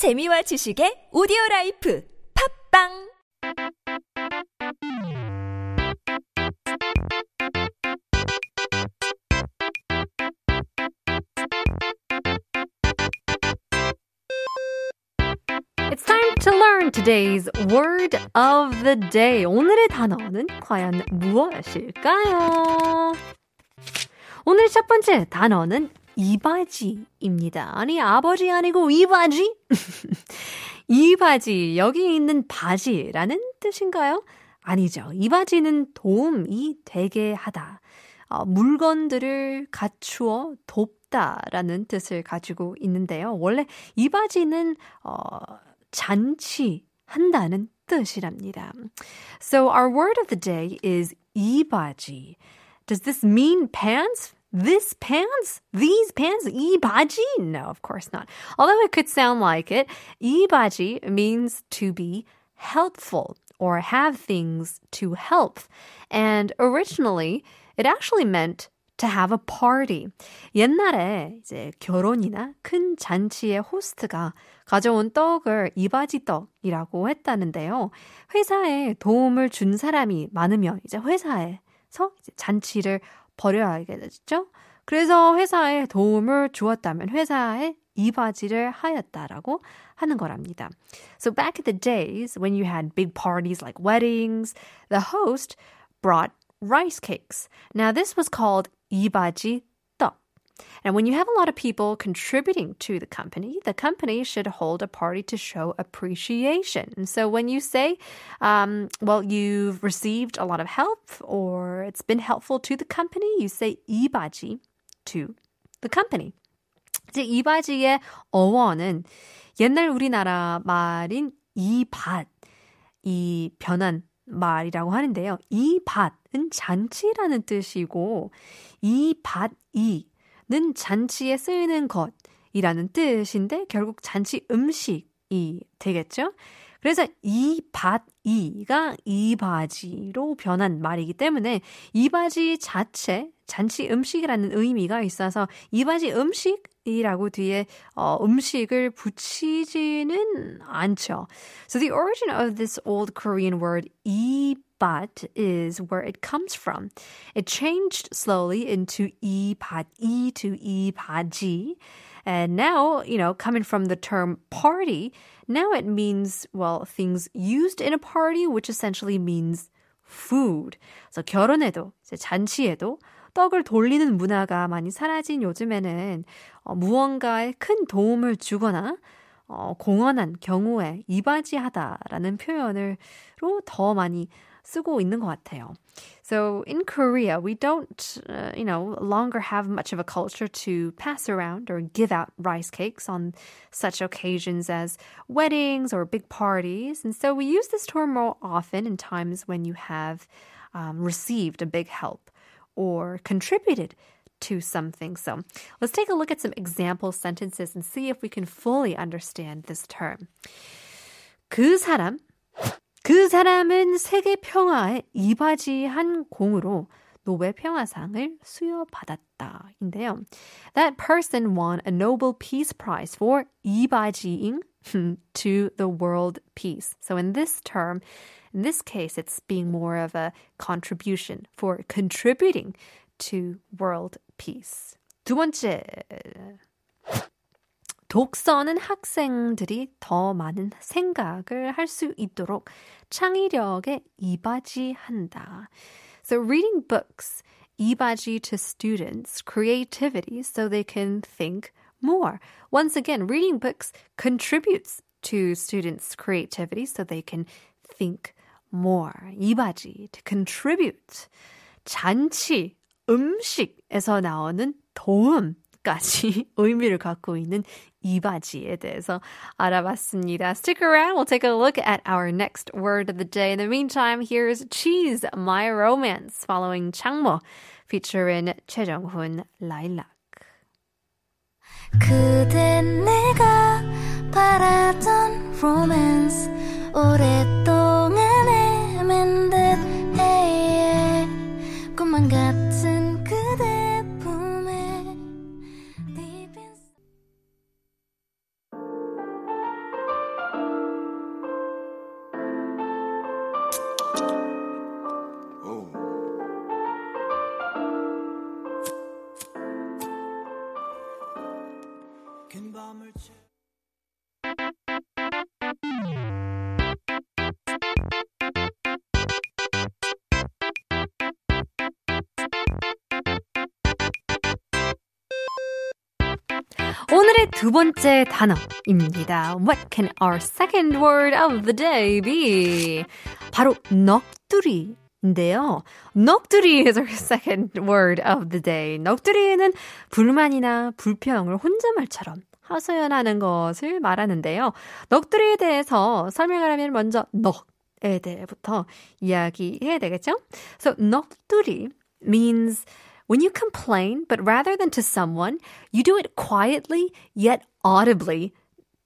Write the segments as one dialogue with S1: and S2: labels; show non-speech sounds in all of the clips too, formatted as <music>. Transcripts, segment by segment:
S1: 재미와 지식의 오디오 라이프 팝빵
S2: It's time to learn today's word of the day. 오늘의 단어는 과연 무엇일까요? 오늘 첫 번째 단어는 이바지입니다. 아니, 아버지 아니고 이바지? <laughs> 이바지, 여기 있는 바지라는 뜻인가요? 아니죠. 이바지는 도움이 되게 하다. 어, 물건들을 갖추어 돕다 라는 뜻을 가지고 있는데요. 원래 이바지는 어, 잔치 한다는 뜻이랍니다. So our word of the day is 이바지. Does this mean pants? This pants? These pants? 이 바지? No, of course not. Although it could sound like it, 이 바지 means to be helpful or have things to help. And originally, it actually meant to have a party. 옛날에 이제 결혼이나 큰 잔치의 호스트가 가져온 떡을 이바지 떡이라고 했다는데요. 회사에 도움을 준 사람이 많으면 이제 회사에서 이제 잔치를 되죠. 그래서 회사에 도움을 주었다면 회사에 이 바지를 하였다라고 하는 거랍니다. So back in the days when you had big parties like weddings, the host brought rice cakes. Now this was called 이바지 떡. And when you have a lot of people contributing to the company, the company should hold a party to show appreciation. And so when you say, um, well, you've received a lot of help or it's been helpful to the company, you say 이바지 to the company. 이제 이바지의 어원은 옛날 우리나라 말인 이밭, 이 변한 말이라고 하는데요. 이 밭은 잔치라는 뜻이고 이 밭이 는 잔치에 쓰이는 것이라는 뜻인데 결국 잔치 음식이 되겠죠. 그래서 이 밭이가 이 바지로 변한 말이기 때문에 이 바지 자체 잔치 음식이라는 의미가 있어서 이 바지 음식이라고 뒤에 어, 음식을 붙이지는 않죠. So the origin of this old Korean word 이밭 is where it comes from. It changed slowly into 이밭이 to 이바지. And now, you know, coming from the term party, now it means, well, things used in a party, which essentially means food. 그래서 결혼에도, 이제 잔치에도 떡을 돌리는 문화가 많이 사라진 요즘에는 어, 무언가에 큰 도움을 주거나 어, 공헌한 경우에 이바지하다라는 표현으로 더 많이 쓰고 있는 것 같아요. So in Korea, we don't, uh, you know, longer have much of a culture to pass around or give out rice cakes on such occasions as weddings or big parties. And so we use this term more often in times when you have um, received a big help or contributed to something. So let's take a look at some example sentences and see if we can fully understand this term. 그 사람, 그 사람은 세계 평화에 이바지한 공으로 노벨 평화상을 수여받았다인데요. That person won a Nobel Peace Prize for 이바지ing to <laughs> the world peace. So in this term, in this case, it's being more of a contribution for contributing to world peace. 두 번째, 독서는 학생들이 더 많은 생각을 할 수 있도록 창의력에 이바지한다. So reading books 이바지 to students creativity so they can think more. Once again, reading books contributes to students' creativity so they can think more. 이바지 to contribute. 잔치, 음식에서 나오는 도움까지 <laughs> 의미를 갖고 있는 이바지에 대해서 알아봤습니다. Stick around. We'll take a look at our next word of the day. In the meantime, here's Cheese, My Romance, following 창모, featuring 최정훈, Lilac.
S3: 그대 내가 바라던 romance 오랫동안 헤맨 듯 해예 꿈만 같은 오늘의
S2: 두 번째 단어입니다. What can our second word of the day be? 바로 넋두리. 인데요. 넋두리 is our second word of the day. 넋두리는 불만이나 불평을 혼잣말처럼 하소연하는 것을 말하는데요. 넋두리에 대해서 설명을 하면 먼저 넋에 대해부터 이야기해야 되겠죠? So 넋두리 means when you complain, but rather than to someone, you do it quietly yet audibly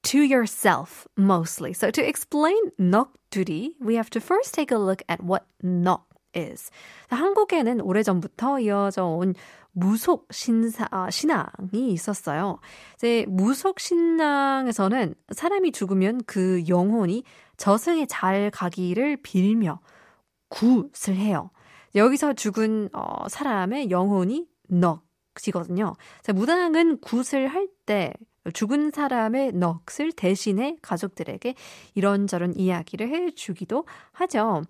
S2: to yourself mostly. So to explain 넋두리, we have to first take a look at what 넋 is. 한국에는 오래전부터 이어져 온 무속 신사, 아, 신앙이 있었어요. 이제 무속 신앙에서는 사람이 죽으면 그 영혼이 저승에 잘 가기를 빌며 굿을 해요. 여기서 죽은 어, 사람의 영혼이 넋이거든요. 무당은 굿을 할 때 죽은 사람의 넋을 대신해 가족들에게 이런저런 이야기를 해주기도 하죠.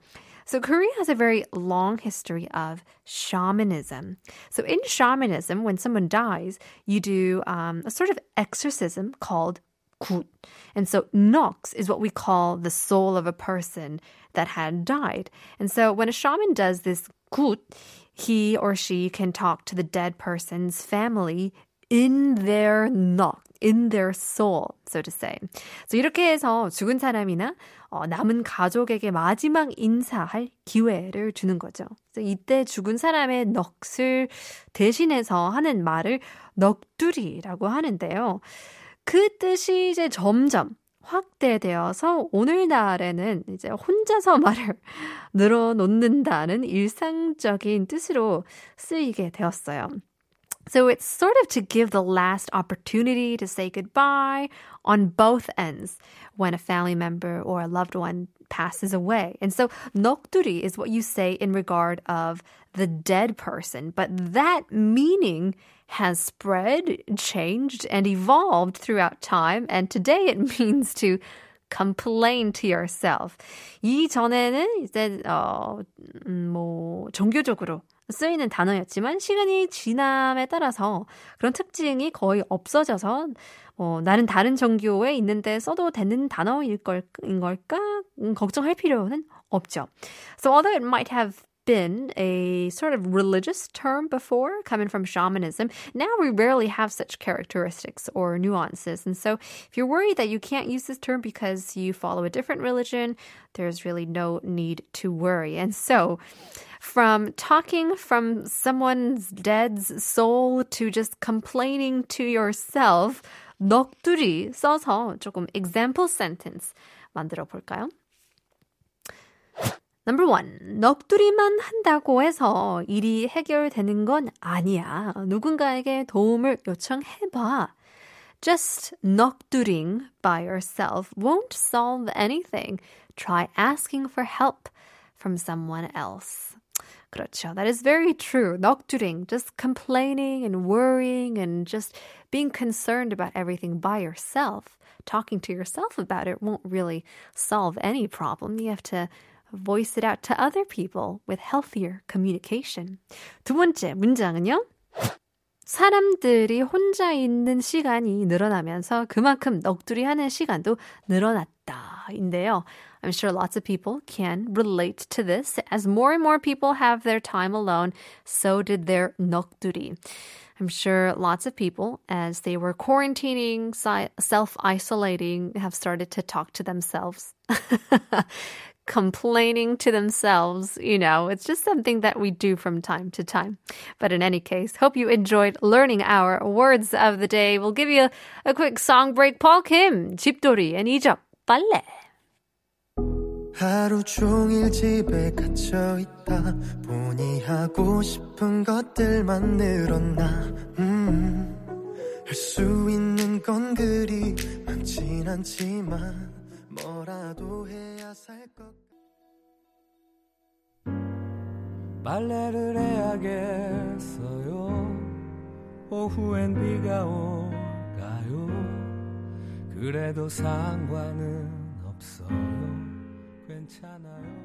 S2: So Korea has a very long history of shamanism. So in shamanism, when someone dies, you do um, a sort of exorcism called 굿. And so nox is what we call the soul of a person that had died. And so when a shaman does this 굿, he or she can talk to the dead person's family in their nox, in their soul, so to say. So 이렇게 해서 죽은 사람이나 어, 남은 가족에게 마지막 인사할 기회를 주는 거죠. 그래서 이때 죽은 사람의 넋을 대신해서 하는 말을 넋두리라고 하는데요. 그 뜻이 이제 점점 확대되어서 오늘날에는 이제 혼자서 <laughs> 말을 늘어놓는다는 일상적인 뜻으로 쓰이게 되었어요. So it's sort of to give the last opportunity to say goodbye on both ends when a family member or a loved one passes away. And so nokduri is what you say in regard of the dead person, but that meaning has spread, changed, and evolved throughout time. And today it <laughs> means to complain to yourself. 이전에는 이제 어, 뭐 종교적으로 쓰이는 단어였지만 시간이 지남에 따라서 그런 특징이 거의 없어져서 어, 나는 다른 종교에 있는데 써도 되는 단어일 걸, 인 걸까? 음, 걱정할 필요는 없죠. So although it might have been a sort of religious term before, coming from shamanism. Now we rarely have such characteristics or nuances. And so if you're worried that you can't use this term because you follow a different religion, there's really no need to worry. And so from talking from someone's dead's soul to just complaining to yourself, 넋두리 써서 조금 example sentence 만들어 볼까요? Number one, 넋두리만 한다고 해서 일이 해결되는 건 아니야. 누군가에게 도움을 요청해봐. Just 넋두링 by yourself won't solve anything. Try asking for help from someone else. 그렇죠. That is very true. 넋두링, just complaining and worrying and just being concerned about everything by yourself, talking to yourself about it won't really solve any problem. You have to voice it out to other people with healthier communication. 두 번째 문장은요. 사람들이 혼자 있는 시간이 늘어나면서 그만큼 넋두리 하는 시간도 늘어났다인데요. I'm sure lots of people can relate to this. As more and more people have their time alone, so did their 넋두리. I'm sure lots of people, as they were quarantining, self isolating, have started to talk to themselves. <laughs> complaining to themselves. You know, it's just something that we do from time to time. But in any case, hope you enjoyed learning our words of the day. We'll give you a, a quick song break. Paul Kim, 집돌이 and 이적, 빨래. 하루 종일 집에 갇혀 있다 보니 하고 싶은 것들만 늘었나 음, 할수 있는 건 그리 많진 않지만 뭐라도 해야 살것 빨래를 해야겠어요. 오후엔 비가 올까요? 그래도 상관은 없어요. 괜찮아요